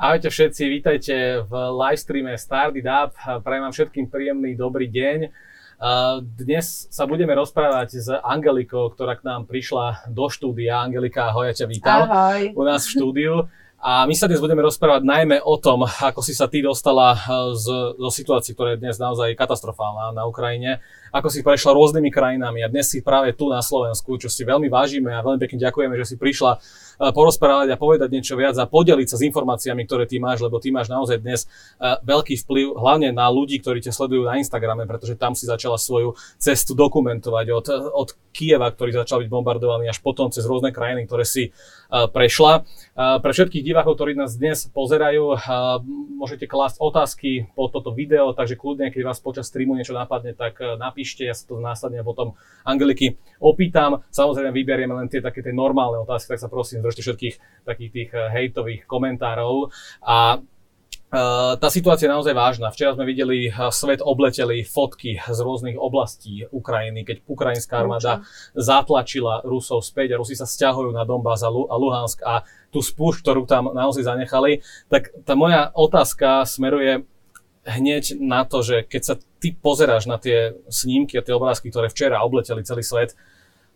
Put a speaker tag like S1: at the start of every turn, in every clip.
S1: Ahojte všetci, vítajte v live streame Started Up. Prajem vám všetkým príjemný dobrý deň. Dnes sa budeme rozprávať s Angelikou, ktorá k nám prišla do štúdia. Angelika, ahoj, ja ťa vítam
S2: Ahoj.
S1: u nás v štúdiu. A my sa dnes budeme rozprávať najmä o tom, ako si sa ty dostala z, zo situácií, ktoré je dnes naozaj katastrofálna na Ukrajine, ako si prešla rôznymi krajinami a dnes si práve tu na Slovensku, čo si veľmi vážime a veľmi pekne ďakujeme, že si prišla porozprávať a povedať niečo viac a podeliť sa s informáciami, ktoré ty máš, lebo ty máš naozaj dnes veľký vplyv hlavne na ľudí, ktorí ťa sledujú na Instagrame, pretože tam si začala svoju cestu dokumentovať od, od Kieva, ktorý začal byť bombardovaný, až potom cez rôzne krajiny, ktoré si prešla. Pre všetkých divákov, ktorí nás dnes pozerajú, môžete klásť otázky po toto video, takže kľudne, keď vás počas streamu niečo napadne, tak napíšte, ja sa to následne potom Angeliky opýtam. Samozrejme vyberieme len tie také tie normálne otázky, tak sa prosím držte všetkých takých tých eh, hejtových komentárov. A tá situácia je naozaj vážna. Včera sme videli, uh, svet obleteli fotky z rôznych oblastí Ukrajiny, keď ukrajinská armáda zatlačila Rusov späť a Rusi sa stiahujú na Donbass a Luhansk a tú spúšť, ktorú tam naozaj zanechali. Tak tá moja otázka smeruje hneď na to, že keď sa ty pozeráš na tie snímky a tie obrázky, ktoré včera obleteli celý svet,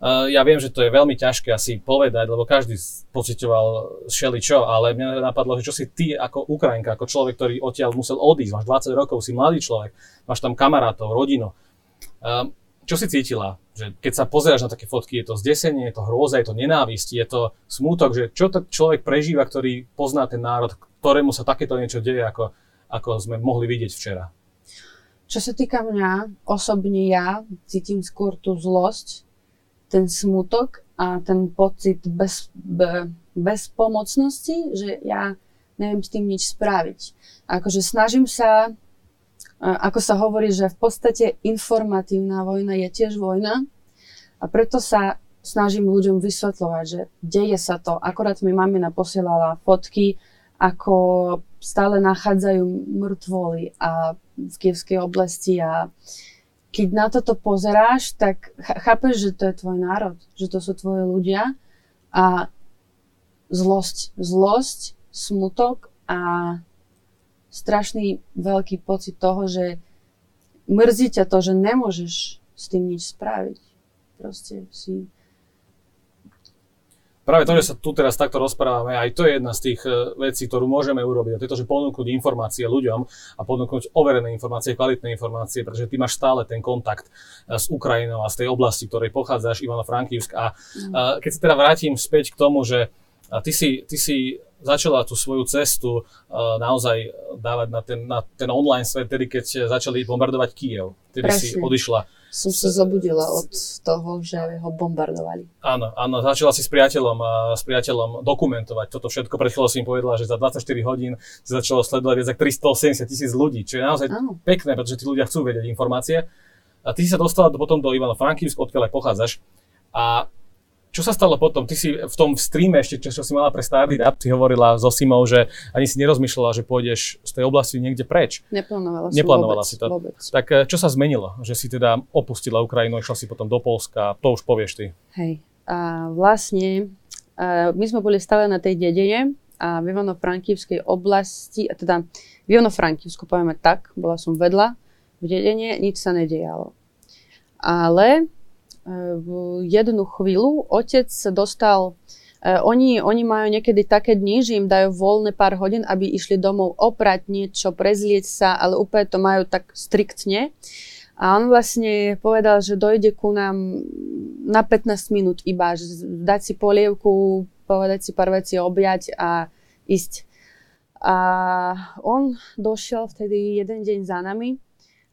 S1: ja viem, že to je veľmi ťažké asi povedať, lebo každý pocitoval šeli čo, ale mňa napadlo, že čo si ty ako Ukrajinka, ako človek, ktorý odtiaľ musel odísť, máš 20 rokov, si mladý človek, máš tam kamarátov, rodinu. Uh, čo si cítila? Že keď sa pozeráš na také fotky, je to zdesenie, je to hrôza, je to nenávisť, je to smútok, že čo to človek prežíva, ktorý pozná ten národ, ktorému sa takéto niečo deje, ako, ako sme mohli vidieť včera?
S2: Čo sa týka mňa, osobne ja cítim skôr tú zlosť, ten smutok a ten pocit bez, be, bezpomocnosti, že ja neviem s tým nič spraviť. Akože snažím sa, ako sa hovorí, že v podstate informatívna vojna je tiež vojna a preto sa snažím ľuďom vysvetľovať, že deje sa to. Akorát mi mamina posielala fotky, ako stále nachádzajú mŕtvoly a v Kievskej oblasti a keď na toto pozeráš, tak chápeš, že to je tvoj národ, že to sú tvoje ľudia a zlosť, zlosť, smutok a strašný veľký pocit toho, že mrzí ťa to, že nemôžeš s tým nič spraviť. Proste si
S1: Práve to, že sa tu teraz takto rozprávame, aj to je jedna z tých e, vecí, ktorú môžeme urobiť. A to je to, že ponúknuť informácie ľuďom a ponúknuť overené informácie, kvalitné informácie, pretože ty máš stále ten kontakt e, s Ukrajinou a z tej oblasti, ktorej pochádzaš, Ivano Frankivsk. A mm. keď sa teda vrátim späť k tomu, že ty si, ty si začala tú svoju cestu uh, naozaj dávať na ten, na ten online svet, tedy keď začali bombardovať Kiev. Tedy Presne. si odišla
S2: som sa zobudila od toho, že ho bombardovali.
S1: Áno, áno, začala si s priateľom, s priateľom dokumentovať toto všetko. Pred chvíľou si im povedala, že za 24 hodín si začalo sledovať viac ako 380 tisíc ľudí, čo je naozaj áno. pekné, pretože tí ľudia chcú vedieť informácie. A ty si sa dostala potom do Ivano Frankivsk, odkiaľ pochádzaš. A čo sa stalo potom? Ty si v tom streame ešte, čo, čo si mala pre Up, si hovorila so Simou, že ani si nerozmýšľala, že pôjdeš z tej oblasti niekde preč.
S2: Neplánovala,
S1: Neplánovala
S2: vôbec,
S1: si to.
S2: Vôbec.
S1: Tak eh, čo sa zmenilo? Že si teda opustila Ukrajinu, išla si potom do Polska, to už povieš ty.
S2: Hej, a vlastne a my sme boli stále na tej dedine a v Ivano-Frankivskej oblasti, a teda v Ivano-Frankivsku, povieme tak, bola som vedľa v dedine, nič sa nedejalo. Ale v jednu chvíľu otec dostal Uh, oni, oni majú niekedy také dni, že im dajú voľné pár hodín, aby išli domov oprať niečo, prezlieť sa, ale úplne to majú tak striktne. A on vlastne povedal, že dojde ku nám na 15 minút iba, že dať si polievku, povedať si pár vecí, objať a ísť. A on došiel vtedy jeden deň za nami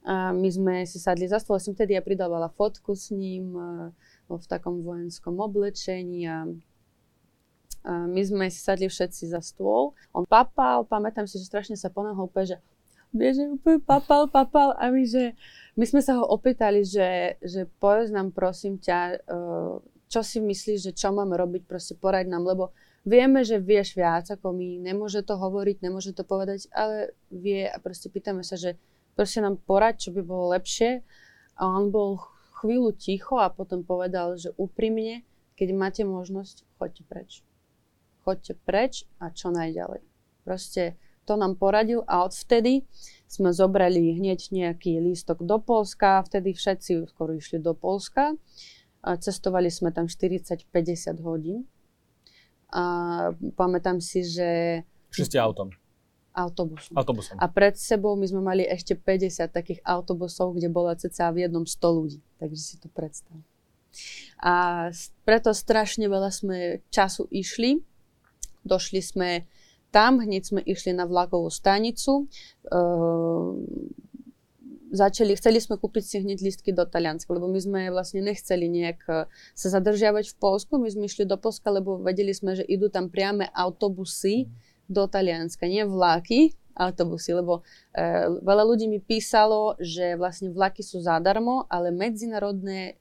S2: a my sme si sadli za stôl, som vtedy ja pridávala fotku s ním v takom vojenskom oblečení a, my sme si sadli všetci za stôl. On papal, pamätám si, že strašne sa ponáhol že vieš, úplne papal, papal a my, že my sme sa ho opýtali, že, že povedz nám prosím ťa, čo si myslíš, že čo máme robiť, proste poraď nám, lebo vieme, že vieš viac ako my, nemôže to hovoriť, nemôže to povedať, ale vie a proste pýtame sa, že proste nám porať, čo by bolo lepšie. A on bol chvíľu ticho a potom povedal, že úprimne, keď máte možnosť, choďte preč. Choďte preč a čo najďalej. Proste to nám poradil a odvtedy sme zobrali hneď nejaký lístok do Polska, vtedy všetci skoro išli do Polska. A cestovali sme tam 40-50 hodín. A pamätám si, že...
S1: Všetci autom.
S2: Autobusom.
S1: Autobusom.
S2: A pred sebou my sme mali ešte 50 takých autobusov, kde bola ceca v jednom 100 ľudí. Takže si to predstav. A preto strašne veľa sme času išli. Došli sme tam, hneď sme išli na vlakovú stanicu. Uh, začali, chceli sme kúpiť si hneď listky do Talianska, lebo my sme vlastne nechceli nejak e, sa zadržiavať v Polsku. My sme išli do Polska, lebo vedeli sme, že idú tam priame autobusy do Talianska, nie vlaky, autobusy, lebo uh, veľa ľudí mi písalo, že vlastne vlaky sú zadarmo, ale medzinárodné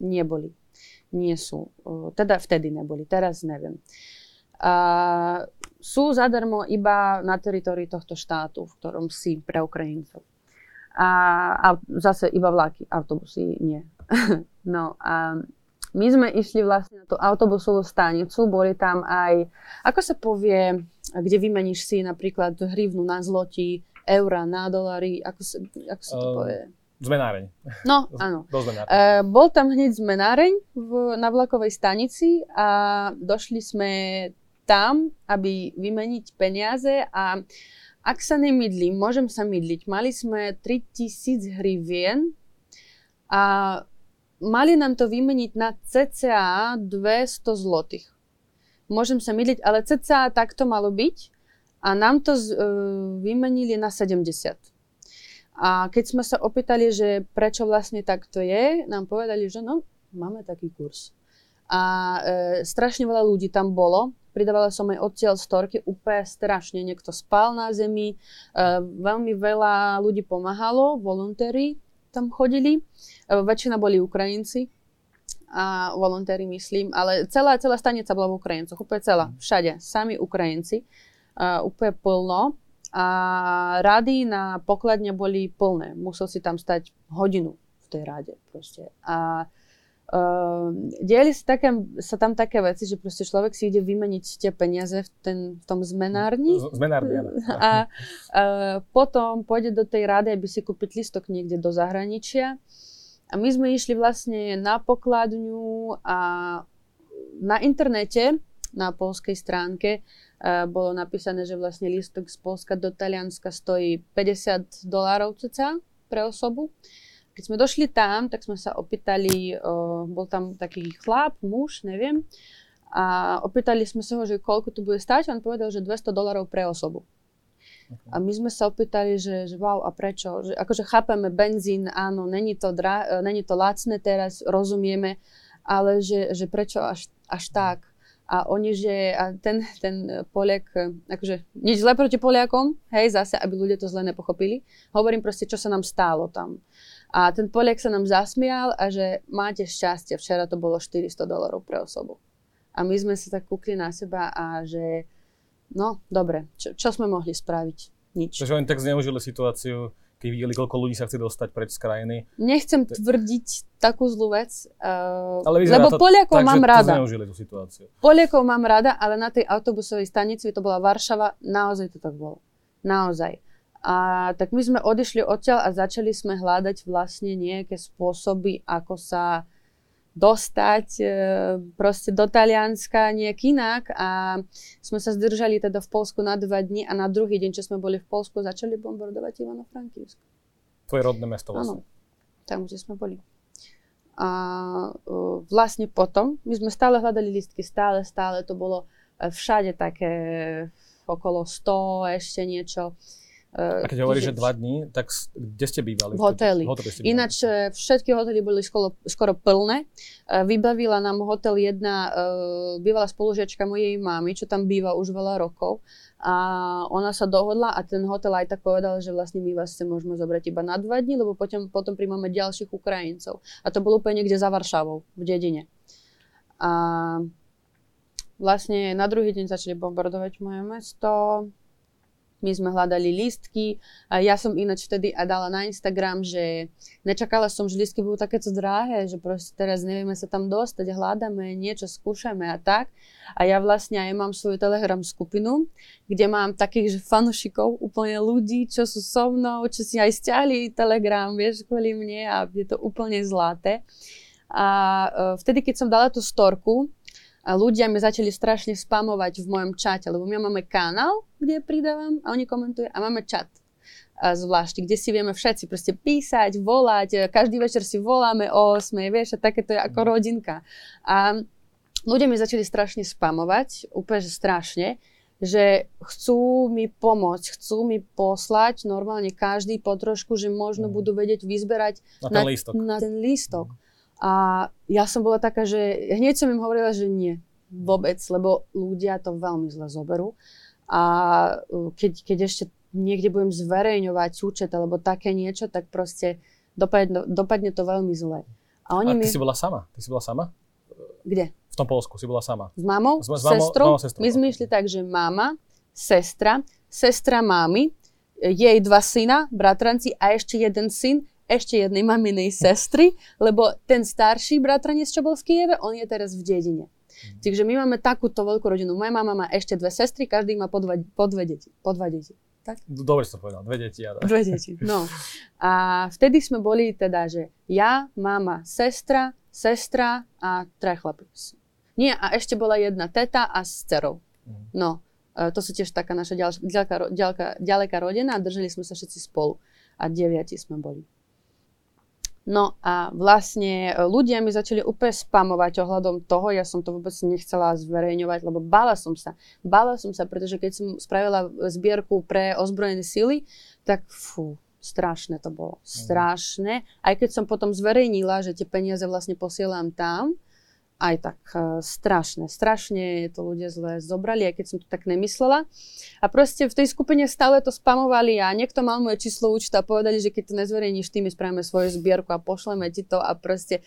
S2: neboli. Nie sú. Uh, teda vtedy neboli, teraz neviem. Uh, sú zadarmo iba na teritórii tohto štátu, v ktorom si pre Ukrajincov. A, a zase iba vlaky, autobusy nie. no a my sme išli vlastne na tú autobusovú stanicu, boli tam aj, ako sa povie, kde vymeníš si napríklad hrivnu na zloti, eura na dolary, ako sa, ako sa to uh, povie?
S1: Zmenáreň.
S2: No, áno.
S1: Do zmenáreň.
S2: Uh, bol tam hneď zmenáreň v, na vlakovej stanici a došli sme tam, aby vymeniť peniaze a ak sa nemydlím, môžem sa mydliť, mali sme 3000 hrivien a mali nám to vymeniť na cca 200 zlotých. Môžem sa mydliť, ale cca tak to malo byť a nám to z, uh, vymenili na 70. A keď sme sa opýtali, že prečo vlastne tak to je, nám povedali, že no, máme taký kurz. A e, strašne veľa ľudí tam bolo, pridávala som aj odtiaľ storky, úplne strašne. Niekto spal na zemi, uh, veľmi veľa ľudí pomáhalo, volontéri tam chodili. Uh, väčšina boli Ukrajinci a volontéri myslím, ale celá, celá stanica bola v Ukrajincoch, úplne celá, všade, sami Ukrajinci, uh, úplne plno. A rady na pokladne boli plné. Musel si tam stať hodinu v tej rade proste. A Uh, dieli sa, také, sa tam také veci, že proste človek si ide vymeniť tie peniaze v, ten, v tom zmenárni.
S1: Zmenárni, áno.
S2: A uh, potom pôjde do tej rady, aby si kúpiť listok niekde do zahraničia. A my sme išli vlastne na pokladňu a na internete, na polskej stránke, uh, bolo napísané, že vlastne listok z Polska do Talianska stojí 50 dolárov ceca pre osobu. Keď sme došli tam, tak sme sa opýtali, uh, bol tam taký chlap, muž, neviem, a opýtali sme sa ho, že koľko to bude stať. On povedal, že 200 dolarov pre osobu. A my sme sa opýtali, že, že wow, a prečo? Že, akože chápeme benzín, áno, není to, dra, e, není to lacné teraz, rozumieme, ale že, že prečo až, až tak? A oni, že a ten, ten Poliak, e, akože nič zle proti Poliakom, hej, zase, aby ľudia to zle nepochopili. Hovorím proste, čo sa nám stálo tam. A ten Poliak sa nám zasmial a že máte šťastie, včera to bolo 400 dolarov pre osobu. A my sme sa tak kúkli na seba a že no, dobre, čo, čo sme mohli spraviť? Nič.
S1: Takže oni tak zneužili situáciu, keď videli, koľko ľudí sa chce dostať preč z krajiny.
S2: Nechcem tvrdiť takú zlú vec, uh, ale lebo to, Poliakov tak, mám rada.
S1: tú situáciu.
S2: Poliakov mám rada, ale na tej autobusovej stanici, to bola Varšava, naozaj to tak bolo. Naozaj. A tak my sme odišli odtiaľ a začali sme hľadať vlastne nejaké spôsoby, ako sa dostať e, proste do Talianska nejak inak a sme sa zdržali teda v Polsku na dva dni a na druhý deň, čo sme boli v Polsku, začali bombardovať Ivano-Frankivsk.
S1: Tvoje rodné mesto vlastne. Áno,
S2: tam, kde sme boli. A uh, vlastne potom, my sme stále hľadali listky, stále, stále to bolo e, všade také okolo 100, ešte niečo.
S1: A keď hovoríš, že dva dní, tak kde ste bývali?
S2: V hoteli. V hoteli bývali. Ináč e, všetky hotely boli skoro, skoro plné. E, vybavila nám hotel jedna uh, bývalá spolužiačka mojej mamy, čo tam býva už veľa rokov. A ona sa dohodla a ten hotel aj tak povedal, že vlastne my vás môžeme zobrať iba na dva dní, lebo potom, potom príjmame ďalších Ukrajincov. A to bolo úplne niekde za Varšavou, v dedine. A vlastne na druhý deň začali bombardovať moje mesto my sme hľadali lístky. Ja som ináč vtedy a dala na Instagram, že nečakala som, že lístky budú takéto drahé, že proste teraz nevieme sa tam dostať, hľadáme, niečo skúšame a tak. A ja vlastne aj mám svoju Telegram skupinu, kde mám takých že fanušikov, úplne ľudí, čo sú so mnou, čo si aj stiahli Telegram, vieš, kvôli mne a je to úplne zlaté. A uh, vtedy, keď som dala tú storku, a ľudia mi začali strašne spamovať v mojom čate, lebo my máme kanál, kde pridávam a oni komentujú a máme čat zvlášť, kde si vieme všetci proste písať, volať, každý večer si voláme o 8, vieš, a také to je ako mhm. rodinka. A ľudia mi začali strašne spamovať, úplne že strašne, že chcú mi pomôcť, chcú mi poslať normálne každý po trošku, že možno mm. budú vedieť vyzberať
S1: na ten na, lístok.
S2: Na ten lístok. Mm. A ja som bola taká, že hneď som im hovorila, že nie, vôbec, lebo ľudia to veľmi zle zoberú. A keď, keď ešte niekde budem zverejňovať účet alebo také niečo, tak proste dopadne, dopadne to veľmi zle.
S1: A, oni a ty mi... si bola sama? Ty si bola sama?
S2: Kde?
S1: V tom Polsku si bola sama.
S2: S mamou, s, s sestrou. sestrou. My sme išli tak, že mama, sestra, sestra mámy, jej dva syna, bratranci a ešte jeden syn ešte jednej maminej sestry, lebo ten starší bratranec, čo bol v Kieve, on je teraz v dedine. Mm. Takže my máme takúto veľkú rodinu. Moja mama má ešte dve sestry, každý má po dva, po dve deti. Po dva deti. Tak?
S1: Dobre si to povedal, dve deti. Ja
S2: dve deti, no. A vtedy sme boli teda, že ja, mama, sestra, sestra a traja chlapi. Nie, a ešte bola jedna teta a s dcerou. Mm. No, e, to sú tiež taká naša ďaleka, ďaleka, ďaleká rodina a držali sme sa všetci spolu. A deviati sme boli. No a vlastne e, ľudia mi začali úplne spamovať ohľadom toho, ja som to vôbec nechcela zverejňovať, lebo bála som sa. Bála som sa, pretože keď som spravila zbierku pre ozbrojené sily, tak fú, strašné to bolo. Mhm. Strašné. Aj keď som potom zverejnila, že tie peniaze vlastne posielam tam, aj tak uh, strašné, strašne to ľudia zle zobrali, aj keď som to tak nemyslela. A proste v tej skupine stále to spamovali a niekto mal moje číslo účta a povedali, že keď to nezverejníš, ty spravíme svoju zbierku a pošleme ti to a proste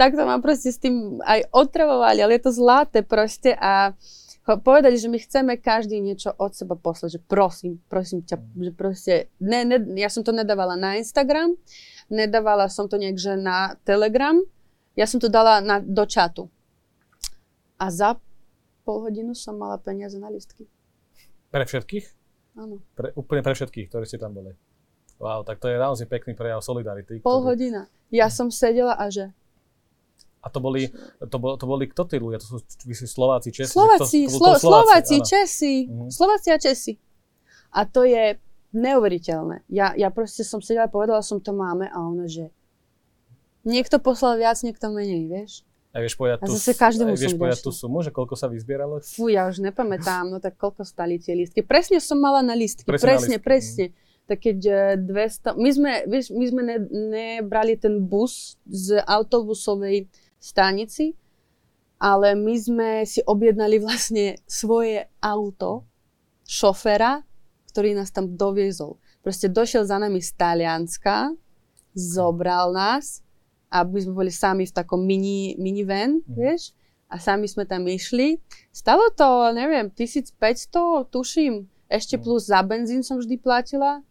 S2: takto ma proste s tým aj otravovali, ale je to zlaté proste a povedali, že my chceme každý niečo od seba poslať, že prosím, prosím ťa, že proste, ne, ne, ja som to nedávala na Instagram, nedávala som to nejak, na Telegram, ja som to dala na, do čatu. A za pol hodinu som mala peniaze na listky.
S1: Pre všetkých?
S2: Áno.
S1: Pre, úplne pre všetkých, ktorí ste tam boli. Wow, tak to je naozaj pekný prejav solidarity.
S2: Pol ktorý... hodina. Ja som sedela a že...
S1: A to boli, to, bol, to boli kto tí ľudia? To sú vy si Slováci, Česi?
S2: Slováci, to, to, to Slo- Slováci, Česi. Uh-huh. Slováci a Česi. A to je neuveriteľné. Ja, ja proste som sedela povedala som to máme a ona, že Niekto poslal viac, niekto menej, vieš.
S1: A vieš povedať,
S2: a zase každý
S1: a vieš povedať tú sumu, že koľko sa vyzbieralo?
S2: Fú, ja už nepamätám, no tak koľko stali tie listky. Presne som mala na listky, presne, presne. Listky. presne. Tak keď 200, my sme, vieš, my sme ne, nebrali ten bus z autobusovej stanici, ale my sme si objednali vlastne svoje auto, šofera, ktorý nás tam doviezol. Proste došiel za nami z Talianska, zobral nás, a my sme boli sami v takom mini, minivan, mm. vieš, a sami sme tam išli. Stalo to, neviem, 1500, tuším, ešte mm. plus za benzín som vždy platila.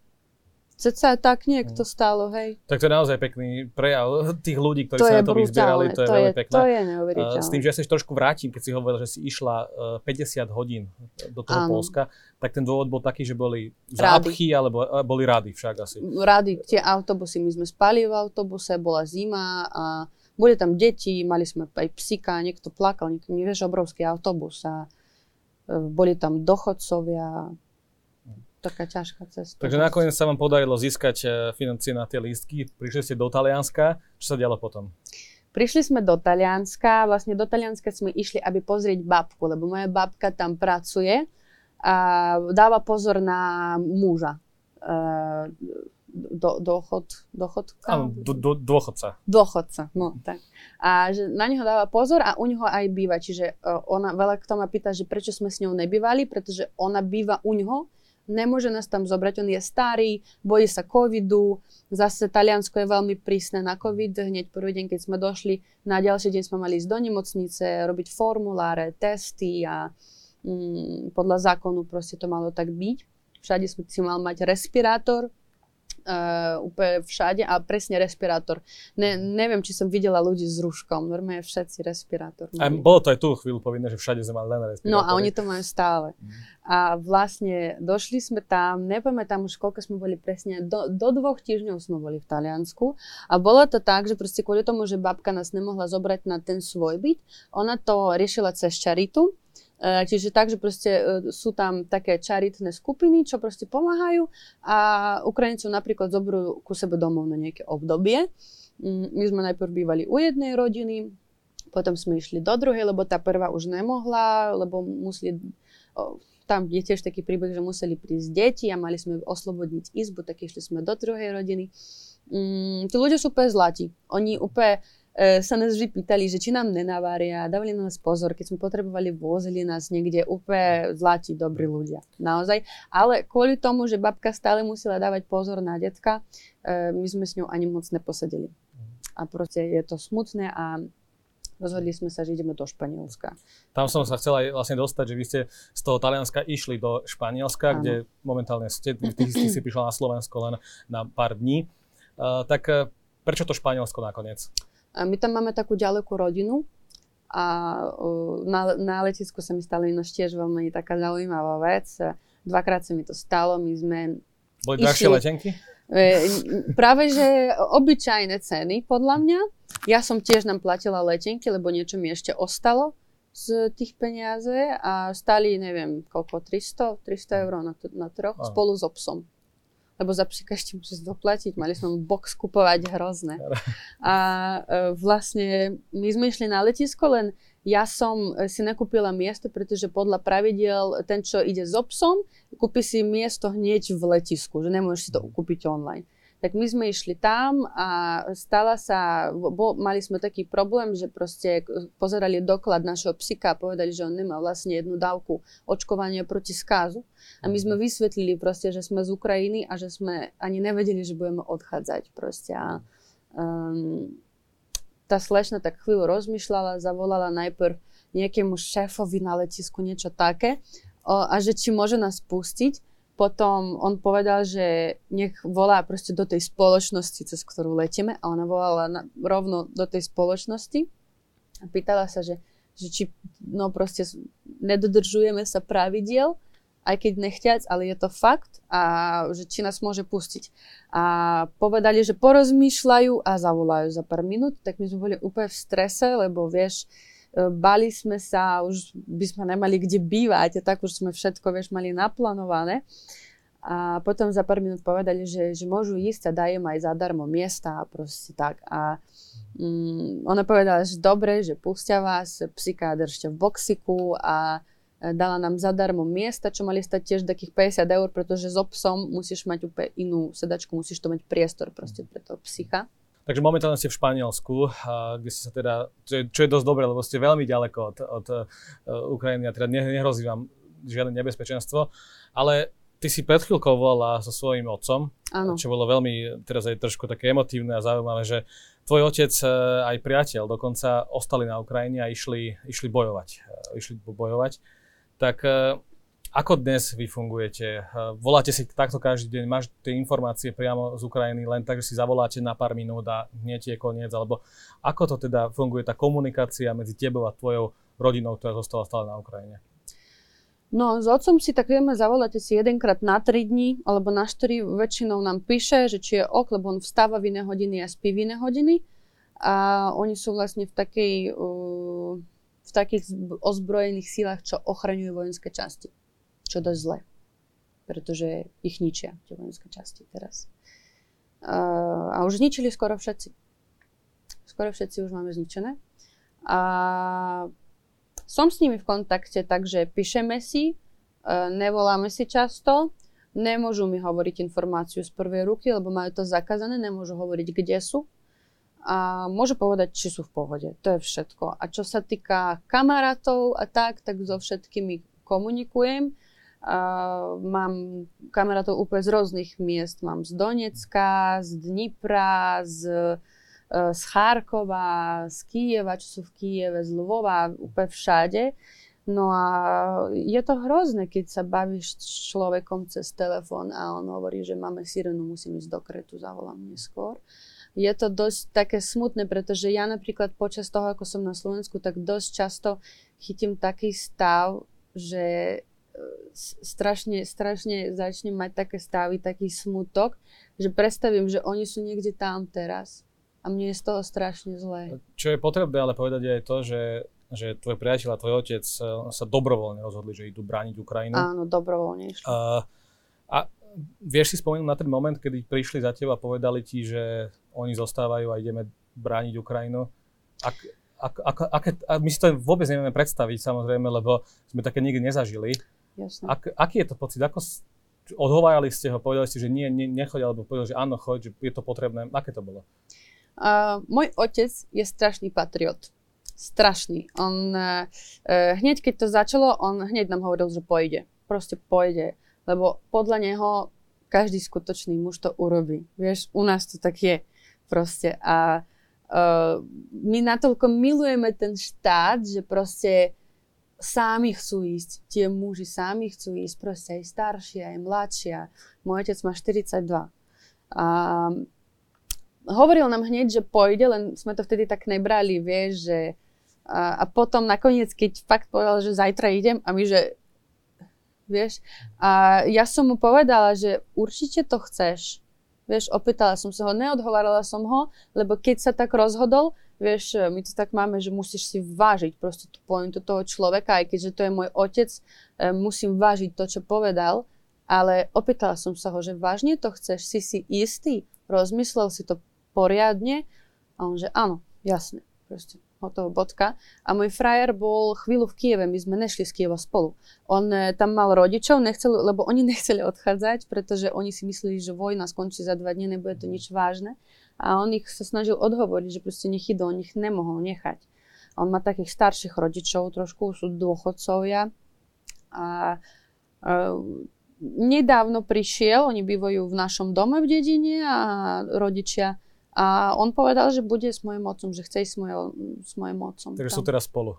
S2: Ceca tak nejak to stálo, hej.
S1: Tak to je naozaj pekný prejav tých ľudí, ktorí to sa na to vyzbierali, to je to veľmi je, pekné.
S2: To je neuveriteľné.
S1: S tým, že ja sa trošku vrátim, keď si hovoril, že si išla 50 e, hodín do toho Áno. Polska, tak ten dôvod bol taký, že boli zápchy, alebo e, boli rady však asi.
S2: Rady, tie autobusy, my sme spali v autobuse, bola zima a boli tam deti, mali sme aj psika, niekto plakal, niekto, nevieš, obrovský autobus a e, boli tam dochodcovia, taká ťažká cesta.
S1: Takže nakoniec sa vám podarilo získať e, financie na tie lístky. Prišli ste do Talianska. Čo sa dialo potom?
S2: Prišli sme do Talianska. Vlastne do Talianska sme išli, aby pozrieť babku, lebo moja babka tam pracuje a dáva pozor na muža. E, do, dochod, dochodka?
S1: Áno, do, do, dôchodca.
S2: Dôchodca, no tak. A že na neho dáva pozor a u neho aj býva. Čiže uh, ona, veľa kto ma pýta, že prečo sme s ňou nebývali, pretože ona býva u neho nemôže nás tam zobrať, on je starý, bojí sa covidu, zase Taliansko je veľmi prísne na covid, hneď prvý deň, keď sme došli, na ďalší deň sme mali ísť do nemocnice, robiť formuláre, testy a mm, podľa zákonu proste to malo tak byť. Všade si mal mať respirátor, uh, úplne všade a presne respirátor. Ne, neviem, či som videla ľudí s rúškom, normálne všetci respirátor.
S1: A bolo to aj tu chvíľu povinné, že všade sme mali len respirátor.
S2: No a oni to majú stále. Mm. A vlastne došli sme tam, nepamätám už koľko sme boli presne, do, do dvoch týždňov sme boli v Taliansku a bolo to tak, že proste kvôli tomu, že babka nás nemohla zobrať na ten svoj byt, ona to riešila cez čaritu, čiže tak, že proste e, sú tam také čaritné skupiny, čo proste pomáhajú a Ukrajincov napríklad zoberú ku sebe domov na nejaké obdobie. Mm, my sme najprv bývali u jednej rodiny, potom sme išli do druhej, lebo tá prvá už nemohla, lebo museli, tam je tiež taký príbeh, že museli prísť deti a mali sme oslobodniť izbu, tak išli sme do druhej rodiny. Mm, tí ľudia sú úplne zlatí. Oni úplne sa nás vždy pýtali, že či nám nenavária, dávali na nás pozor, keď sme potrebovali, vozili nás niekde úplne zlatí, dobrí ľudia. Naozaj. Ale kvôli tomu, že babka stále musela dávať pozor na detka, e, my sme s ňou ani moc neposedeli. A proste je to smutné a rozhodli sme sa, že ideme do Španielska.
S1: Tam som sa chcela aj vlastne dostať, že vy ste z toho Talianska išli do Španielska, ano. kde momentálne ste, ty, ty, si prišla na Slovensko len na pár dní. Uh, tak uh, prečo to Španielsko nakoniec?
S2: A my tam máme takú ďalekú rodinu a na, na letisku sa mi stala ináč tiež veľmi taká zaujímavá vec. Dvakrát sa mi to stalo, my sme
S1: Boli drahšie letenky?
S2: E, práve, že obyčajné ceny, podľa mňa. Ja som tiež nám platila letenky, lebo niečo mi ešte ostalo z tých peniaze a stali, neviem, koľko, 300, 300 eur na, na troch, Aha. spolu s obsom lebo za ešte musíš doplatiť, mali sme box kupovať hrozné. A e, vlastne my sme išli na letisko, len ja som e, si nekúpila miesto, pretože podľa pravidiel ten, čo ide s obsom, kúpi si miesto hneď v letisku, že nemôžeš si to kúpiť online. Tak my sme išli tam a stala sa, bo, mali sme taký problém, že proste pozerali doklad našeho psika a povedali, že on nemá vlastne jednu dávku očkovania proti skázu. A my sme mhm. vysvetlili proste, že sme z Ukrajiny a že sme ani nevedeli, že budeme odchádzať proste. A, um, tá slečna tak chvíľu rozmýšľala, zavolala najprv nejakému šéfovi na letisku niečo také o, a že či môže nás pustiť. Potom on povedal, že nech volá proste do tej spoločnosti, cez ktorú letíme a ona volala na, rovno do tej spoločnosti a pýtala sa, že, že či no proste nedodržujeme sa pravidiel, aj keď nechťac, ale je to fakt a že či nás môže pustiť. A povedali, že porozmýšľajú a zavolajú za pár minút, tak my sme boli úplne v strese, lebo vieš, bali sme sa, už by sme nemali kde bývať, a tak už sme všetko, vieš, mali naplánované. A potom za pár minút povedali, že, že môžu ísť a dajem aj zadarmo miesta a proste tak. A mm, ona povedala, že dobre, že pustia vás, psika držte v boxiku a e, dala nám zadarmo miesta, čo mali stať tiež takých 50 eur, pretože s obsom musíš mať úplne inú sedačku, musíš to mať priestor proste pre toho psika.
S1: Takže momentálne ste v Španielsku, kde ste sa teda, čo je, čo je dosť dobré, lebo ste veľmi ďaleko od, od uh, Ukrajiny a teda nehrozí vám žiadne nebezpečenstvo. Ale ty si pred chvíľkou volala so svojím otcom, ano. čo bolo veľmi teraz aj trošku také emotívne a zaujímavé, že tvoj otec e, aj priateľ dokonca ostali na Ukrajine a išli, išli bojovať. E, išli bojovať. Tak ako dnes vy fungujete? Eh, voláte si takto každý deň, máš tie informácie priamo z Ukrajiny len tak, že si zavoláte na pár minút a hneď je koniec, alebo ako to teda funguje tá komunikácia medzi tebou a tvojou rodinou, ktorá zostala stále na Ukrajine?
S2: No, s otcom si tak vieme zavolať si jedenkrát na 3 dní, alebo na 4 väčšinou nám píše, že či je ok, lebo on vstáva v iné hodiny a spí v iné hodiny. A oni sú vlastne v takej, uh, v takých ozbrojených sílach, čo ochraňujú vojenské časti čo dosť zle, pretože ich ničia tie vojenské časti teraz. A už zničili skoro všetci. Skoro všetci už máme zničené. A som s nimi v kontakte, takže píšeme si, uh, nevoláme si často, nemôžu mi hovoriť informáciu z prvej ruky, lebo majú to zakázané, nemôžu hovoriť, kde sú. A môžu povedať, či sú v pohode. To je všetko. A čo sa týka kamarátov a tak, tak so všetkými komunikujem. Mám kamarátov úplne z rôznych miest. Mám z Donecka, z Dnipra, z, uh, z Charkova, z Kieva, čo sú v Kieve, z Lvova, úplne všade. No a je to hrozné, keď sa bavíš s človekom cez telefón a on hovorí, že máme sirenu, musím ísť do kretu, zavolám neskôr. Je to dosť také smutné, pretože ja napríklad počas toho, ako som na Slovensku, tak dosť často chytím taký stav, že strašne, strašne začnem mať také stavy, taký smutok, že predstavím, že oni sú niekde tam teraz a mne je z toho strašne zlé.
S1: Čo je potrebné ale povedať je to, že že tvoj priateľ a tvoj otec eh, sa dobrovoľne rozhodli, že idú brániť Ukrajinu.
S2: Áno, dobrovoľne.
S1: Uh, a vieš si spomenúť na ten moment, kedy prišli za teba a povedali ti, že oni zostávajú a ideme brániť Ukrajinu? Ak, ak, ak, ak, ak, my si to vôbec nevieme predstaviť, samozrejme, lebo sme také nikdy nezažili.
S2: Jasne.
S1: Ak, aký je to pocit? Ako odhovárali ste ho, povedali ste, že nie, nie nechoď, alebo povedali, že áno, choď, že je to potrebné. Aké to bolo?
S2: Uh, môj otec je strašný patriot strašný. On uh, hneď keď to začalo, on hneď nám hovoril, že pôjde. Proste pôjde. Lebo podľa neho každý skutočný muž to urobí. Vieš, u nás to tak je. Proste. A uh, my natoľko milujeme ten štát, že proste sámi chcú ísť. Tie muži sámi chcú ísť. Proste aj staršia, aj mladšia. Môj otec má 42. A hovoril nám hneď, že pôjde, len sme to vtedy tak nebrali, vieš, že a, a potom nakoniec, keď fakt povedal, že zajtra idem a my, že vieš, a ja som mu povedala, že určite to chceš. Vieš, opýtala som sa ho, neodhovárala som ho, lebo keď sa tak rozhodol, vieš, my to tak máme, že musíš si vážiť proste tú pointu toho človeka, aj keďže to je môj otec, e, musím vážiť to, čo povedal, ale opýtala som sa ho, že vážne to chceš, si si istý, rozmyslel si to poriadne? A on, že áno, jasne, proste hotovo bodka. A môj frajer bol chvíľu v Kieve, my sme nešli z Kieva spolu. On e, tam mal rodičov, nechcel, lebo oni nechceli odchádzať, pretože oni si mysleli, že vojna skončí za dva dní, nebude to nič vážne. A on ich sa snažil odhovoriť, že proste nech idú, on ich nemohol nechať. On má takých starších rodičov, trošku sú dôchodcovia. A, a nedávno prišiel, oni bývajú v našom dome v dedine a rodičia a on povedal, že bude s mojim otcom, že chce ísť s, mojo, s mojim otcom.
S1: Takže sú teraz spolu.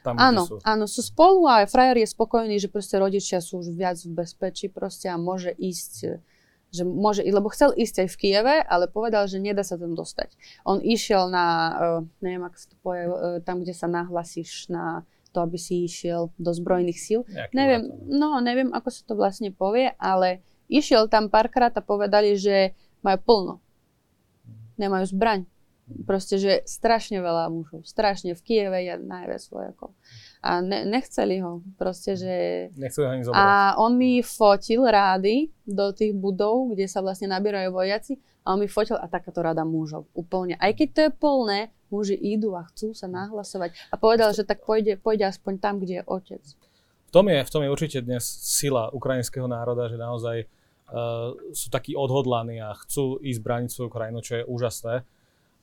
S2: Tam, áno, sú. áno, sú spolu a frajer je spokojný, že proste rodičia sú už viac v bezpečí proste a môže ísť že môže, lebo chcel ísť aj v Kieve, ale povedal, že nedá sa tam dostať. On išiel na, uh, neviem, ako sa to povie, uh, tam, kde sa nahlasíš na to, aby si išiel do zbrojných síl. Nejaký neviem, no, neviem, ako sa to vlastne povie, ale išiel tam párkrát a povedali, že majú plno nemajú zbraň. Proste, že strašne veľa mužov. Strašne. V Kieve je najviac vojakov. A ne, nechceli ho. Proste, že...
S1: Nechceli ho ani zobrať.
S2: A on mi fotil rády do tých budov, kde sa vlastne nabierajú vojaci. A on mi fotil a takáto rada mužov. Úplne. Aj keď to je plné, muži idú a chcú sa nahlasovať. A povedal, že tak pôjde, pôjde aspoň tam, kde je otec.
S1: V tom je, v tom je určite dnes sila ukrajinského národa, že naozaj uh, sú takí odhodlaní a chcú ísť brániť svoju krajinu, čo je úžasné.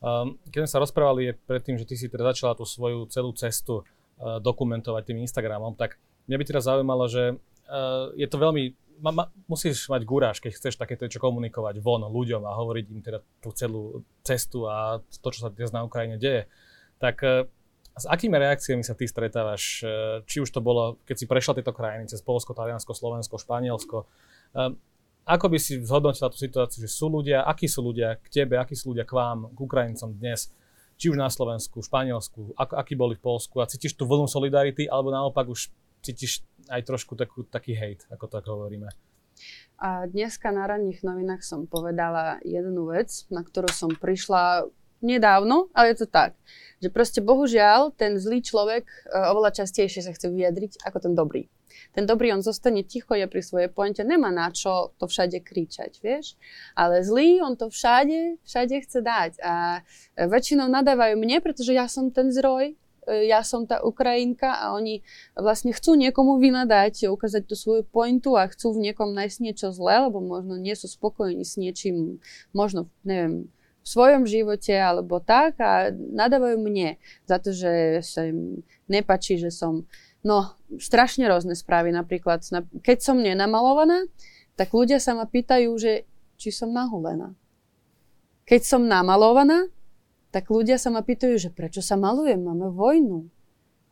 S1: Um, keď sme sa rozprávali predtým, že ty si teda začala tú svoju celú cestu uh, dokumentovať tým Instagramom, tak mňa by teraz zaujímalo, že uh, je to veľmi, ma, ma, musíš mať gúráž, keď chceš takéto čo komunikovať von ľuďom a hovoriť im teda tú celú cestu a to, čo sa dnes na Ukrajine deje. Tak s akými reakciami sa ty stretávaš, či už to bolo, keď si prešla tieto krajiny cez Polsko, Taliansko, Slovensko, Španielsko, ako by si zhodnotila tú situáciu, že sú ľudia, akí sú ľudia k tebe, akí sú ľudia k vám, k Ukrajincom dnes, či už na Slovensku, Španielsku, ako, akí boli v Polsku a cítiš tú vlnu solidarity, alebo naopak už cítiš aj trošku takú, taký hate, ako tak hovoríme?
S2: A dneska na ranných novinách som povedala jednu vec, na ktorú som prišla nedávno, ale je to tak, že proste bohužiaľ ten zlý človek uh, oveľa častejšie sa chce vyjadriť ako ten dobrý ten dobrý on zostane ticho, je pri svojej pointe, nemá na čo to všade kričať, vieš. Ale zlý, on to všade, všade chce dať. A väčšinou nadávajú mne, pretože ja som ten zroj, e, ja som tá Ukrajinka a oni vlastne chcú niekomu vynadať, ukázať tú svoju pointu a chcú v niekom nájsť niečo zlé, lebo možno nie sú spokojní s niečím, možno, neviem, v svojom živote alebo tak a nadávajú mne za to, že sa im nepačí, že som No, strašne rôzne správy. Napríklad, keď som nenamalovaná, tak ľudia sa ma pýtajú, že či som nahulená. Keď som namalovaná, tak ľudia sa ma pýtajú, že prečo sa malujem, máme vojnu.